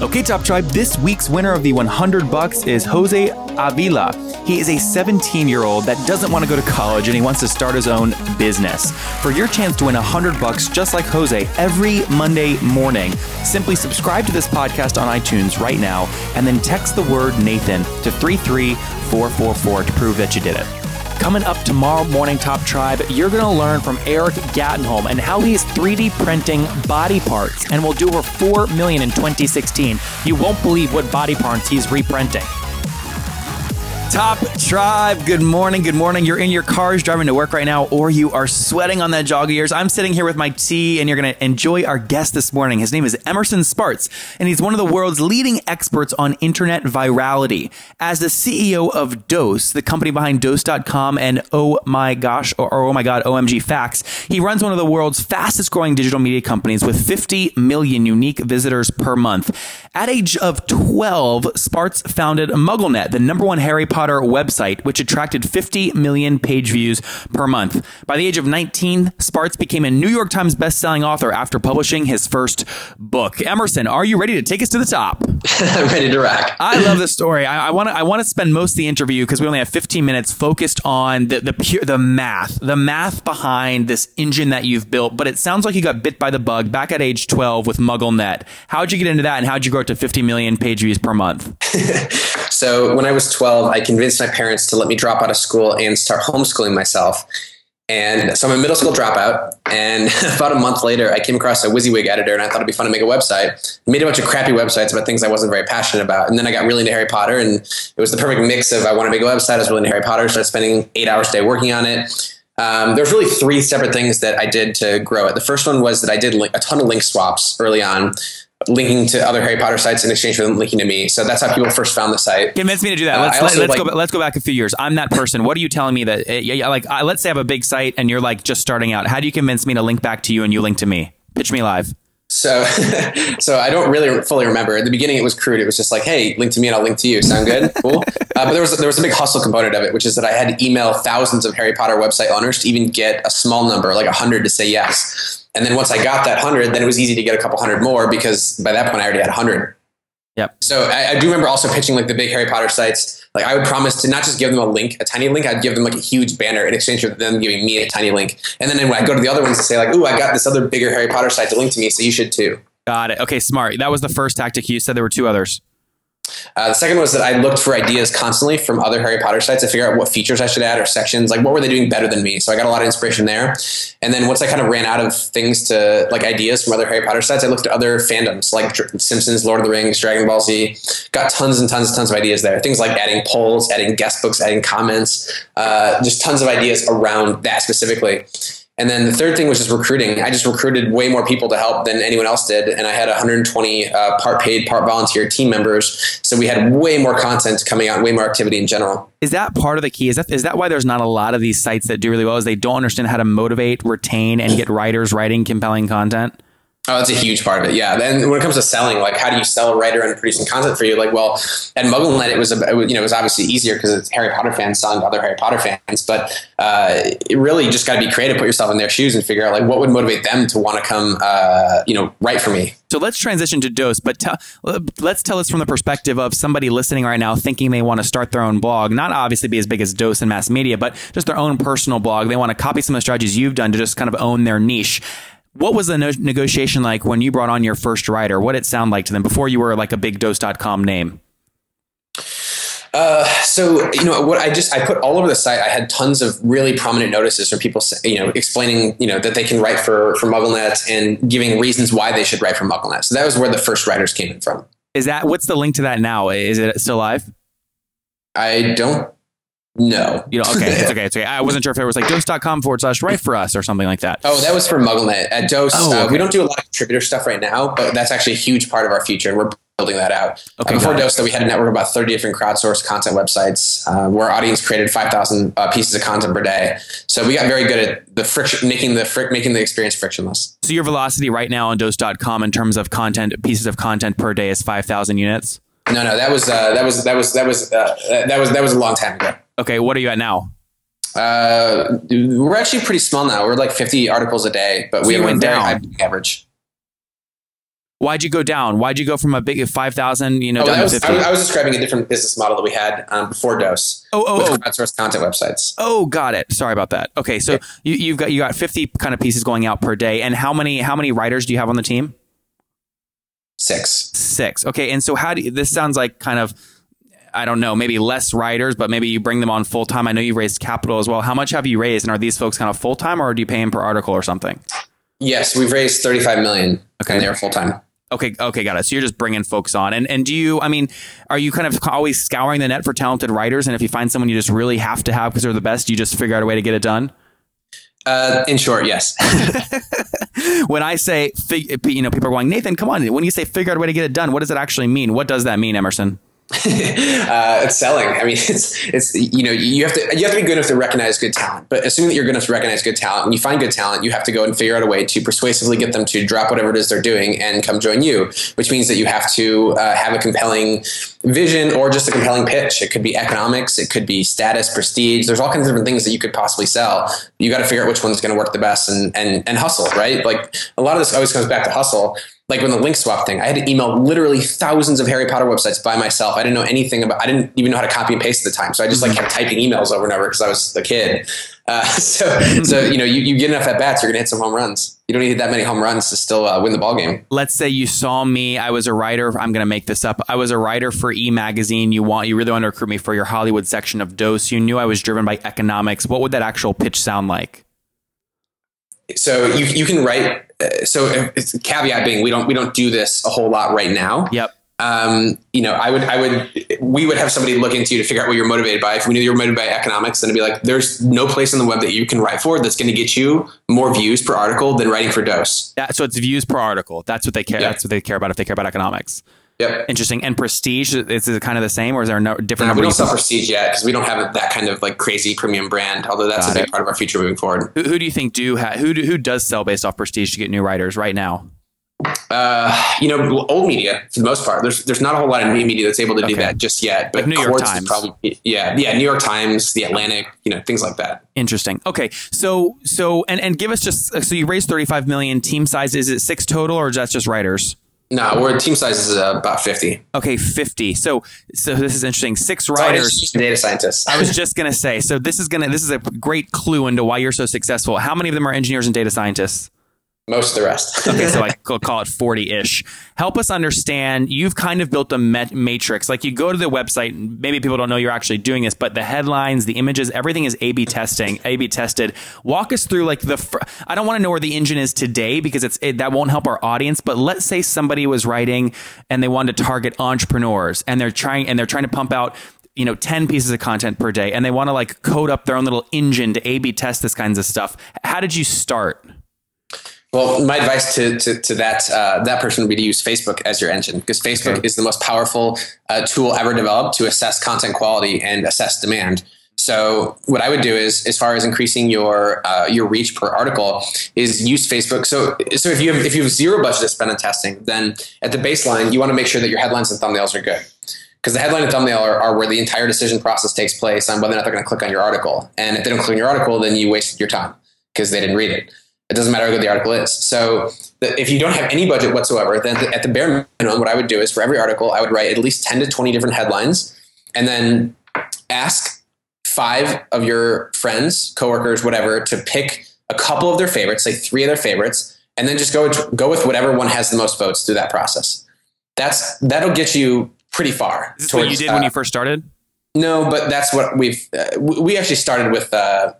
Okay, Top Tribe, this week's winner of the 100 bucks is Jose Avila. He is a 17 year old that doesn't want to go to college and he wants to start his own business. For your chance to win 100 bucks just like Jose every Monday morning, simply subscribe to this podcast on iTunes right now and then text the word Nathan to 33444 to prove that you did it. Coming up tomorrow morning, Top Tribe, you're going to learn from Erik Gatenholm and how he's 3D printing body parts and will do over 4 million in 2016. You won't believe what body parts he's reprinting. Top Tribe, good morning. Good morning. You're in your cars driving to work right now, or you are sweating on that jog of yours. I'm sitting here with my tea, and you're going to enjoy our guest this morning. His name is Emerson Spartz, and he's one of the world's leading experts on internet virality. As the CEO of Dose, the company behind Dose.com and Oh My Gosh, or, or Oh My God, OMG Facts, he runs one of the world's fastest growing digital media companies with 50 million unique visitors per month. At age of 12, Spartz founded MuggleNet, the number one Harry Potter website, which attracted 50 million page views per month. By the age of 19, Spartz became a New York Times bestselling author after publishing his first book. Emerson, are you ready to take us to the top? I'm ready to rock. I love this story. I want to I want to spend most of the interview because we only have 15 minutes focused on the the pure the math, the math behind this engine that you've built. But it sounds like you got bit by the bug back at age 12 with MuggleNet. How'd you get into that, and how'd you grow it to 50 million page views per month? So when I was 12, I convinced my parents to let me drop out of school and start homeschooling myself. And so I'm a middle school dropout. And about a month later, I came across a WYSIWYG editor and I thought it'd be fun to make a website. I made a bunch of crappy websites about things I wasn't very passionate about. And then I got really into Harry Potter and it was the perfect mix of I want to make a website, I was really into Harry Potter, started spending eight hours a day working on it. Um, there's really three separate things that I did to grow it. The first one was that I did a ton of link swaps early on linking to other Harry Potter sites in exchange for them linking to me. So that's how people first found the site. Convince me to do that. Uh, Let's, I let, us like- go. Let's go back a few years. I'm that person. What are you telling me that? Yeah, yeah, like uh, let's say I have a big site and you're like just starting out. How do you convince me to link back to you and you link to me? Pitch me live. So, so I don't really fully remember. At the beginning, it was crude. It was just like, "Hey, link to me, and I'll link to you." Sound good? Cool. Uh, but there was there was a big hustle component of it, which is that I had to email thousands of Harry Potter website owners to even get a small number, like a hundred, to say yes. And then once I got that hundred, then it was easy to get a couple hundred more because by that point I already had a hundred. Yep. So I, I do remember also pitching like the big Harry Potter sites. Like I would promise to not just give them a link, a tiny link. I'd give them like a huge banner in exchange for them giving me a tiny link. And then when I go to the other ones to say like, "Ooh, I got this other bigger Harry Potter site to link to me, so you should too." Got it. Okay, smart. That was the first tactic. You said there were two others. Uh, the second was that I looked for ideas constantly from other Harry Potter sites to figure out what features I should add or sections. Like, what were they doing better than me? So I got a lot of inspiration there. And then once I kind of ran out of things to like ideas from other Harry Potter sites, I looked at other fandoms like Simpsons, Lord of the Rings, Dragon Ball Z. Got tons and tons and tons of ideas there. Things like adding polls, adding guest books, adding comments, uh, just tons of ideas around that specifically. And then the third thing was just recruiting. I just recruited way more people to help than anyone else did. And I had 120 uh, part paid, part volunteer team members. So we had way more content coming out, way more activity in general. Is that part of the key? Is that is that why there's not a lot of these sites that do really well? Is they don't understand how to motivate, retain, and get writers writing compelling content? Oh, that's a huge part of it. Yeah. Then when it comes to selling, like how do you sell a writer and producing content for you? Like, well, at MuggleNet, it was, a, it was you know, it was obviously easier because it's Harry Potter fans selling to other Harry Potter fans. But uh, it really just got to be creative, put yourself in their shoes, and figure out like what would motivate them to want to come, uh, you know, write for me. So let's transition to Dose, but tell, let's tell us from the perspective of somebody listening right now thinking they want to start their own blog, not obviously be as big as Dose and mass media, but just their own personal blog. They want to copy some of the strategies you've done to just kind of own their niche. What was the no- negotiation like when you brought on your first writer? What did it sound like to them before you were like a big Dose.com name? Uh, so you know what I just I put all over the site. I had tons of really prominent notices from people, you know, explaining you know that they can write for for MuggleNet and giving reasons why they should write for MuggleNet. So that was where the first writers came in from. Is that what's the link to that now? Is it still live? I don't know. You know, okay, it's okay, it's okay. I wasn't sure if it was like dose.com forward slash write for us or something like that. Oh, that was for MuggleNet. At Dose, Oh, uh, we don't do a lot of contributor stuff right now, but that's actually a huge part of our future. We're building that out. Okay, Uh, before. Dose, though, we had a network of about 30 different crowdsourced content websites uh, where our audience created 5,000 uh, pieces of content per day. So we got very good at the friction, making the fric- making the experience frictionless. So your velocity right now on dose.com in terms of content, pieces of content per day is 5,000 units. No, no, that was uh, that was that was that was uh, that was that was a long time ago. Okay, what are you at now? Uh, we're actually pretty small now. We're like 50 articles a day, but So we you have a went down. average. Why'd you go down? Why'd you go from a big 5,000, you know, Oh, down that to 50? I, was, I was describing a different business model that we had um, before Dose oh, oh, oh, crowdsourced content websites. oh, got it. Sorry about that. Okay, so you, you've got you got 50 kind of pieces going out per day, and how many how many writers do you have on the team? Six. Six. Okay, and so how do you, this sounds like kind of I don't know, maybe less writers, but maybe you bring them on full time. I know you raised capital as well. How much have you raised, and are these folks kind of full time, or do you pay them per article or something? Yes, we've raised 35 million, Okay. and they are full time. Okay, okay, got it. So you're just bringing folks on, and and do you? I mean, are you kind of always scouring the net for talented writers? And if you find someone you just really have to have because they're the best, you just figure out a way to get it done. Uh, in short, yes. When I say, fig, you know, people are going, Nathan, come on. When you say figure out a way to get it done, what does it actually mean? What does that mean, Emerson? uh, it's selling. I mean, it's it's you know you have to you have to be good enough to recognize good talent. But assuming that you're good enough to recognize good talent, when you find good talent, you have to go and figure out a way to persuasively get them to drop whatever it is they're doing and come join you. Which means that you have to uh, have a compelling vision or just a compelling pitch. It could be economics, it could be status, prestige. There's all kinds of different things that you could possibly sell. You got to figure out which one's going to work the best and and and hustle. Right? Like a lot of this always comes back to hustle like when the link swap thing, I had to email literally thousands of Harry Potter websites by myself. I didn't know anything about. I didn't even know how to copy and paste at the time, so I just like kept typing emails over and over because I was a kid. Uh, so, so you know, you, you get enough at bats, you're gonna hit some home runs. You don't need that many home runs to still uh, win the ball game. Let's say you saw me. I was a writer. I'm going to make this up. I was a writer for E Magazine. You want, you really want to recruit me for your Hollywood section of Dose. You knew I was driven by economics. What would that actual pitch sound like? So you you can write. Uh, so it's caveat being we don't we don't do this a whole lot right now. Yep. um, you know, I would, I would, we would have somebody look into you to figure out what you're motivated by. If we knew you were motivated by economics, then it'd be like, there's no place on the web that you can write for that's going to get you more views per article than writing for Dose. That, so it's views per article. That's what they care. Yeah. That's what they care about if they care about economics. Yep. Interesting. And prestige is it kind of the same, or is there no different? Uh, we number don't sell prestige yet because we don't have that kind of like crazy premium brand. Although that's Got a big it. part of our future moving forward. who, who do you think do ha- who do, who does sell based off prestige to get new writers right now? Uh, you know, old media for the most part. There's there's not a whole lot of new media that's able to do Okay. that just yet. But Like New York Times. probably yeah, yeah. New York Times, The Atlantic, you know, things like that. Interesting. Okay, so so and and give us just so you raised thirty five million. Team size is it six total or is that just writers? No, we're team size is uh, about fifty. Okay, fifty. So so this is interesting. Six So I writers. data scientists. I was just gonna say. So this is gonna this is a great clue into why you're so successful. How many of them are engineers and data scientists? Most of the rest. Okay, so like we'll call it 40 ish. Help us understand. You've kind of built a met- matrix. Like you go to the website, and maybe people don't know you're actually doing this, but the headlines, the images, everything is A B testing, A B tested. Walk us through like the. Fr- I don't want to know where the engine is today because it's it, that won't help our audience. But let's say somebody was writing and they wanted to target entrepreneurs and they're trying and they're trying to pump out you know 10 pieces of content per day and they want to like code up their own little engine to A B test this kinds of stuff. How did you start? Well, my advice to to, to that uh, that person would be to use Facebook as your engine because Facebook Okay. is the most powerful uh, tool ever developed to assess content quality and assess demand. So what I would do is, as far as increasing your uh, your reach per article, is use Facebook. So so if you have if you have zero budget to spend on testing, then at the baseline you want to make sure that your headlines and thumbnails are good. Because the headline and thumbnail are, are where the entire decision process takes place on whether or not they're going to click on your article. And if they don't click on your article, then you wasted your time because they didn't read it. It doesn't matter how good the article is. So the, if you don't have any budget whatsoever, then the, at the bare minimum, what I would do is for every article, I would write at least 10 to 20 different headlines and then ask five of your friends, coworkers, whatever, to pick a couple of their favorites, like three of their favorites, and then just go, go with whatever one has the most votes through that process. That's, that'll get you pretty far. Is this what you towards, did when uh, you first started? no, but that's what we've. Uh, we we actually started with. Uh,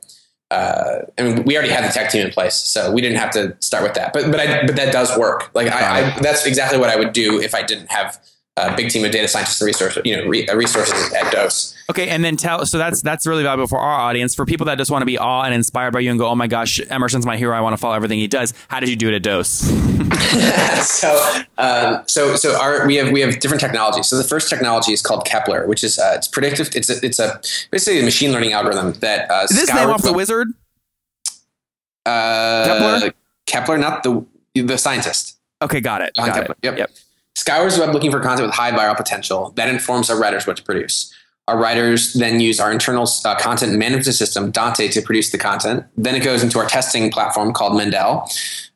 uh, I mean, we already had the tech team in place, so we didn't have to start with that. But but I but that does work. Like I, I that's exactly what I would do if I didn't have a big team of data scientists and resource, you know, re, uh, resources at Dose. Okay, and then tell. So that's that's really valuable for our audience. For people that just want to be awe and inspired by you and go, oh my gosh, Emerson's my hero. I want to follow everything he does. How did you do it at Dose? so, um, so, so our we have we have different technologies. So the first technology is called Kepler, which is uh, it's predictive. It's a, it's a basically a machine learning algorithm that uh, is this name off the wizard? Uh, Kepler, Kepler, not the the scientist. Okay, got it. Got Kepler. it. Yep. yep. Scours the web looking for content with high viral potential. That informs our writers what to produce. Our writers then use our internal uh, content management system, Dante, to produce the content. Then it goes into our testing platform called Mendel,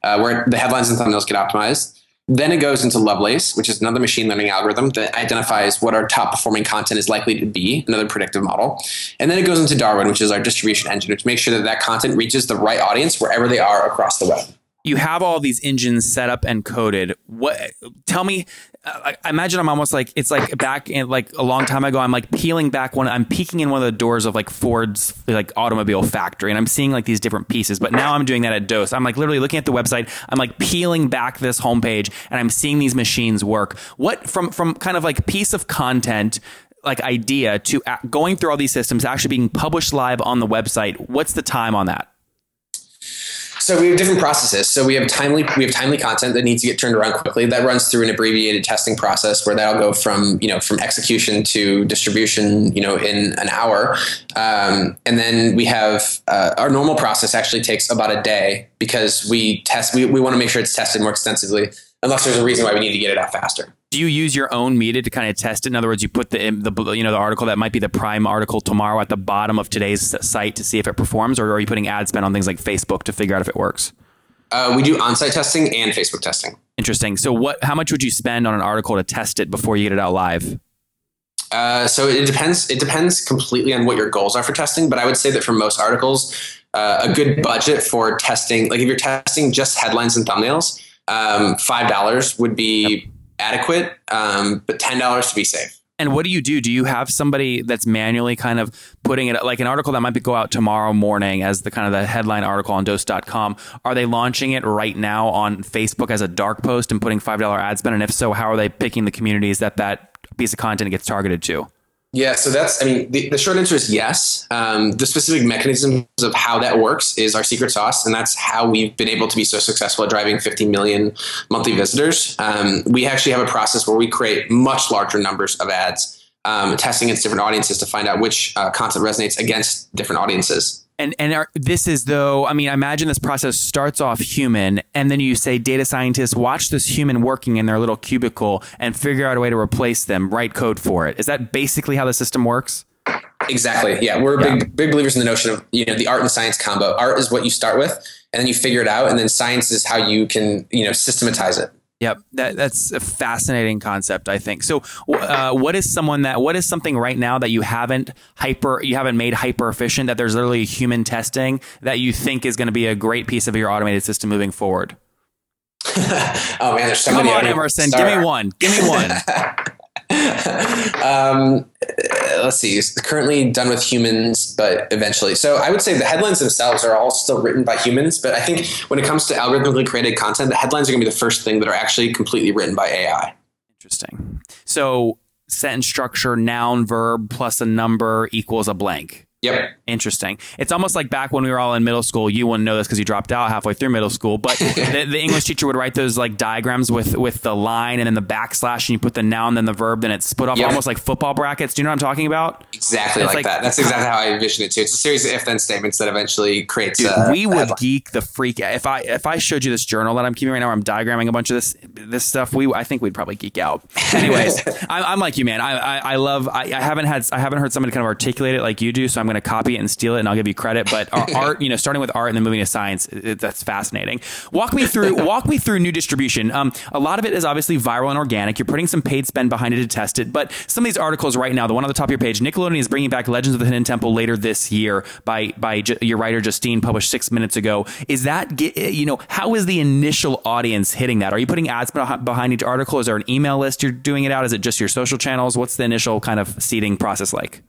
uh, where the headlines and thumbnails get optimized. Then it goes into Lovelace, which is another machine learning algorithm that identifies what our top performing content is likely to be, another predictive model. And then it goes into Darwin, which is our distribution engine, which makes sure that that content reaches the right audience wherever they are across the web you have all these engines set up and coded. What? Tell me. I, imagine I'm almost like it's like back in like a long time ago. I'm like peeling back one. I'm peeking in one of the doors of like Ford's like automobile factory, and I'm seeing like these different pieces. But now I'm doing that at Dose. I'm like literally looking at the website. I'm like peeling back this homepage, and I'm seeing these machines work. What from from kind of like piece of content like idea to going through all these systems actually being published live on the website what's the time on that so we have different processes. So we have timely we have timely content that needs to get turned around quickly. That runs through an abbreviated testing process where that'll go from you know from execution to distribution you know in an hour. Um, and then we have uh, our normal process actually takes about a day because we test we, we want to make sure it's tested more extensively unless there's a reason why we need to get it out faster do you use your own media to kind of test it? In other words, you put the the you know the article that might be the prime article tomorrow at the bottom of today's site to see if it performs, or are you putting ad spend on things like Facebook to figure out if it works? Uh, we do on-site testing and Facebook testing. Interesting. So, what? How much would you spend on an article to test it before you get it out live? Uh, so it depends. It depends completely on what your goals are for testing. But I would say that for most articles, uh, a good budget for testing, like if you're testing just headlines and thumbnails, um, five dollars would be adequate, um, but ten dollars to be safe. And what do you do? Do you have somebody that's manually kind of putting it like an article that might be go out tomorrow morning as the kind of the headline article on dose.com? Are they launching it right now on Facebook as a dark post and putting $5 ad spend? And if so, how are they picking the communities that that piece of content gets targeted to? Yeah, so that's, I mean, the, the short answer is yes. Um, the specific mechanisms of how that works is our secret sauce, and that's how we've been able to be so successful at driving 50 million monthly visitors. Um, we actually have a process where we create much larger numbers of ads, um, testing against different audiences to find out which uh, content resonates against different audiences and and are, this is though i mean i imagine this process starts off human and then you say data scientists watch this human working in their little cubicle and figure out a way to replace them write code for it. Is that basically how the system works? Exactly. Yeah we're yeah. big big believers in the notion of you know the art and science combo. Art is what you start with and then you figure it out and then science is how you can you know systematize it Yep, that, that's a fascinating concept. I think so. Uh, what is someone that? What is something right now that you haven't hyper you haven't made hyper efficient that there's literally human testing that you think is going to be a great piece of your automated system moving forward? oh man, there's so Come many. on, Emerson, give me one. Give me one. um, let's see. Currently done with humans, but eventually. So I would say the headlines themselves are all still written by humans, but I think when it comes to algorithmically created content, the headlines are going to be the first thing that are actually completely written by AI. Interesting. So sentence structure, noun, verb plus a number equals a blank. Yep. Interesting. It's almost like back when we were all in middle school. You wouldn't know this because you dropped out halfway through middle school. But the, the, English teacher would write those like diagrams with with the line and then the backslash, and you put the noun, then the verb, then it's split off yep. almost like football brackets. Do you know what I'm talking about? Exactly like, like, that. That's exactly how I envision it too. It's a series of if then statements that eventually creates. Dude, a, we would geek the freak out. If I if I showed you this journal that I'm keeping right now, where I'm diagramming a bunch of this this stuff. We I think we'd probably geek out. Anyways, I'm, I'm, like you, man. I I, I love. I, I haven't had I haven't heard somebody kind of articulate it like you do. So I'm going to copy it and steal it and I'll give you credit. But art, you know, starting with art and then moving to science, it, that's fascinating. Walk me through, walk me through new distribution. Um, a lot of it is obviously viral and organic. You're putting some paid spend behind it to test it. But some of these articles right now, the one on the top of your page, Nickelodeon is bringing back Legends of the Hidden Temple later this year by by J- your writer Justine, published six minutes ago. Is that you know how is the initial audience hitting that? Are you putting ads behind each article? Is there an email list you're doing it out? Is it just your social channels? What's the initial kind of seeding process like?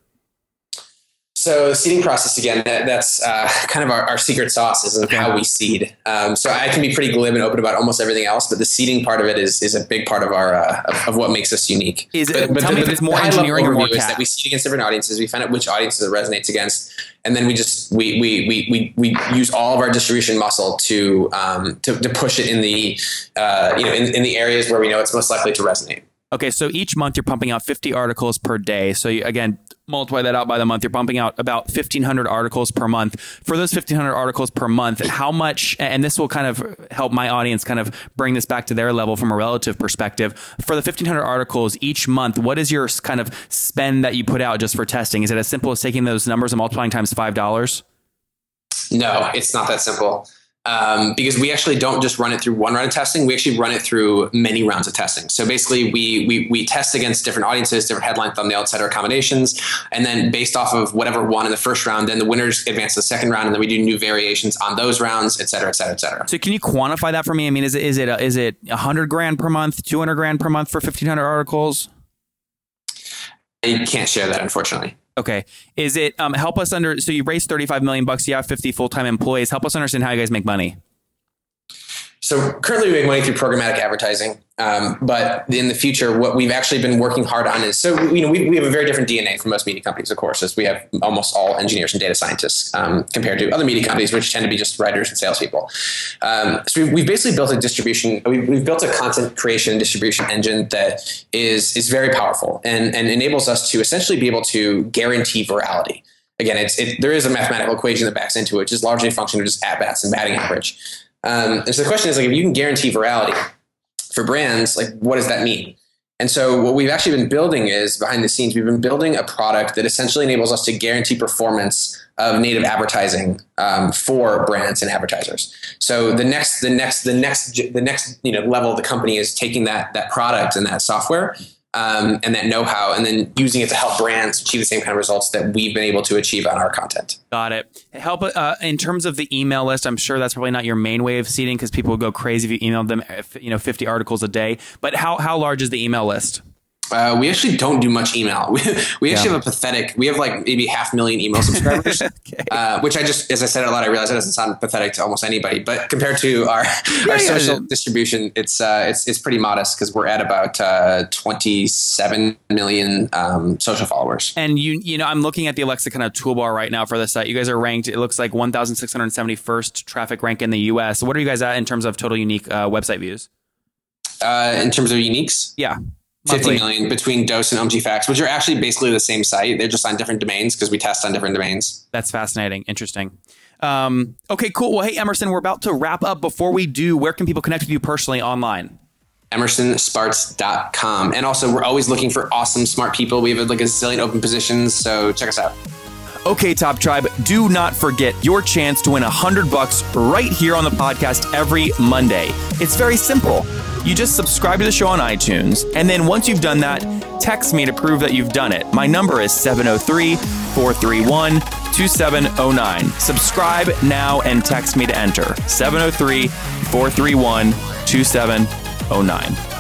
So seeding process again, that, that's uh, kind of our, our secret sauce is in how we seed. Um, so I can be pretty glib and open about almost everything else, but the seeding part of it is is a big part of our uh, of, of what makes us unique. Is it- But, tell me if it's more engineering or more is that we seed against different audiences. We find out which audiences it resonates against, and then we just we we we we, we use all of our distribution muscle to um, to, to push it in the uh, you know in, in the areas where we know it's most likely to resonate. Okay, so each month you're pumping out 50 articles per day. So you, again, multiply that out by the month. You're pumping out about 1,500 articles per month. For those 1,500 articles per month, how much? And this will kind of help my audience kind of bring this back to their level from a relative perspective. For the 1,500 articles each month, what is your kind of spend that you put out just for testing? Is it as simple as taking those numbers and multiplying times five dollars? No, it's not that simple. Um, because we actually don't just run it through one round of testing. We actually run it through many rounds of testing. So basically, we we, we test against different audiences, different headline, thumbnail, et cetera, accommodations, and then based off of whatever won in the first round, then the winners advance to the second round, and then we do new variations on those rounds, et cetera, et cetera, et cetera. So can you quantify that for me? I mean, is it is it is it 100 grand per month, 200 grand per month for 1,500 articles? I can't share that, unfortunately. Okay. Is it um, help us under? So you raised thirty five million bucks. You have fifty full time employees. Help us understand how you guys make money. So currently, we make money through programmatic advertising. Um, but in the future, what we've actually been working hard on is so you know we, we have a very different DNA from most media companies, of course, as we have almost all engineers and data scientists um, compared to other media companies, which tend to be just writers and salespeople. Um, so we've, we've basically built a distribution. We've, we've built a content creation and distribution engine that is is very powerful and and enables us to essentially be able to guarantee virality. Again, it's it, there is a mathematical equation that backs into it, which is largely a function of just at bats and batting average. Um, and so the question is like, if you can guarantee virality for brands, like what does that mean? And so what we've actually been building is behind the scenes, we've been building a product that essentially enables us to guarantee performance of native advertising um, for brands and advertisers. So the next, the next, the next, the next, you know, level of the company is taking that that product and that software um, and that know-how, and then using it to help brands achieve the same kind of results that we've been able to achieve on our content. Got it. Help uh, in terms of the email list. I'm sure that's probably not your main way of seeding because people would go crazy if you emailed them, you know, 50 articles a day. But how how large is the email list? Uh, we actually don't do much email. We, we actually have a pathetic. We have like maybe half million email subscribers, uh, which I just, as I said a lot, I realize that doesn't sound pathetic to almost anybody. But compared to our our yeah. social distribution, it's uh, it's it's pretty modest because we're at about uh, twenty seven million um, social followers. And you you know, I'm looking at the Alexa kind of toolbar right now for the site. You guys are ranked. It looks like 1,671st traffic rank in the U.S. What are you guys at in terms of total unique uh, website views? Uh, in terms of uniques, Yeah. 50 Monthly. million between Dose and OMG Facts, which are actually basically the same site. They're just on different domains because we test on different domains. That's fascinating. Interesting. Um, okay, cool. Well, hey, Emerson, we're about to wrap up. Before we do, where can people connect with you personally online? emersonspartz.com. And also, we're always looking for awesome, smart people. We have like a zillion open positions, so check us out. Okay, Top Tribe, do not forget your chance to win a hundred bucks right here on the podcast every Monday. It's very simple. You just subscribe to the show on iTunes, and then once you've done that, text me to prove that you've done it. My number is 703 431 2709. Subscribe now and text me to enter 703 431 2709.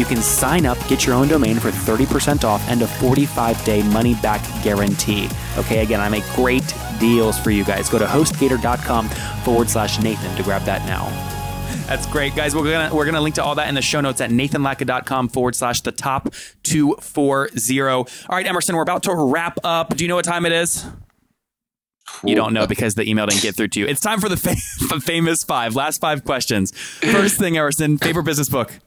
you can sign up, get your own domain for 30% off and a 45 day money back guarantee. Okay, again, I make great deals for you guys. Go to hostgator.com forward slash Nathan to grab that now. That's great, guys. We're gonna we're gonna link to all that in the show notes at nathanlatka.com forward slash the top two four zero. All right, Emerson, we're about to wrap up. Do you know what time it is? You don't know because the email didn't get through to you. It's time for the fa- famous five. Last five questions. First thing, Emerson, favorite business book.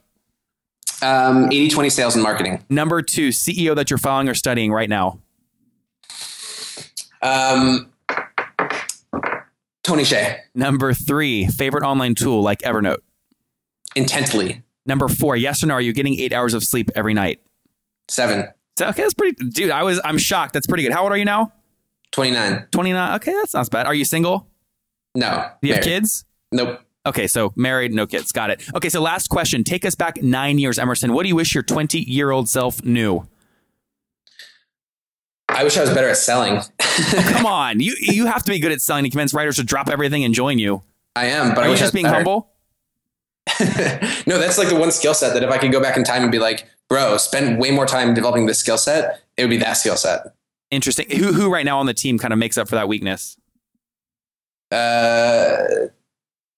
Um, 80 20 sales and marketing. Number two, CEO that you're following or studying right now. Um, Tony Hsieh, Number three, favorite online tool like Evernote. intently. Number four, yes or no, are you getting eight hours of sleep every night? Seven, So, okay, that's pretty, dude. I was, I'm shocked. That's pretty good. How old are you now? 29. 29. Okay, that's not bad. Are you single? No. Do you have kids? Nope. Okay, so married, no kids. Got it. Okay, so last question. Take us back nine years, Emerson. What do you wish your 20 year old self knew? I wish I was better at selling. Come on. You you have to be good at selling to convince writers to drop everything and join you. I am, but I Are you wish I just was being better. humble? no, that's like the one skill set that if I could go back in time and be like, bro, spend way more time developing this skill set, it would be that skill set. Interesting. Who who right now on the team kind of makes up for that weakness? Uh,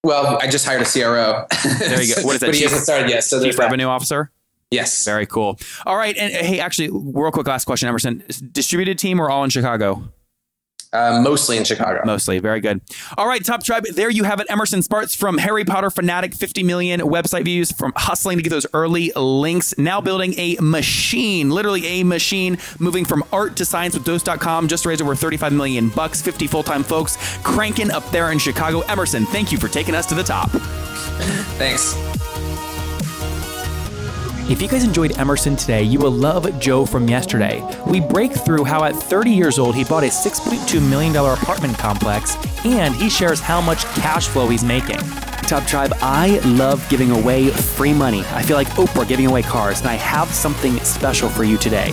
well, I just hired a CRO. There you go. What is that, but he chief- hasn't started yet. So Chief that. Revenue Officer? Yes. Very cool. All right. And hey, actually, real quick last question, Emerson. Distributed team or all in Chicago? Uh, mostly in Chicago. Mostly. Very good. All right, Top Tribe. There you have it. Emerson Spartz from Harry Potter Fanatic, 50 million website views from hustling to get those early links. Now building a machine, literally a machine, moving from art to science with dose.com. Just raised over 35 million bucks, 50 full time folks cranking up there in Chicago. Emerson, thank you for taking us to the top. Thanks. If you guys enjoyed Emerson today, you will love Joe from yesterday. We break through how at 30 years old he bought a $6.2 million apartment complex and he shares how much cash flow he's making. Top Tribe, I love giving away free money. I feel like Oprah giving away cars, and I have something special for you today.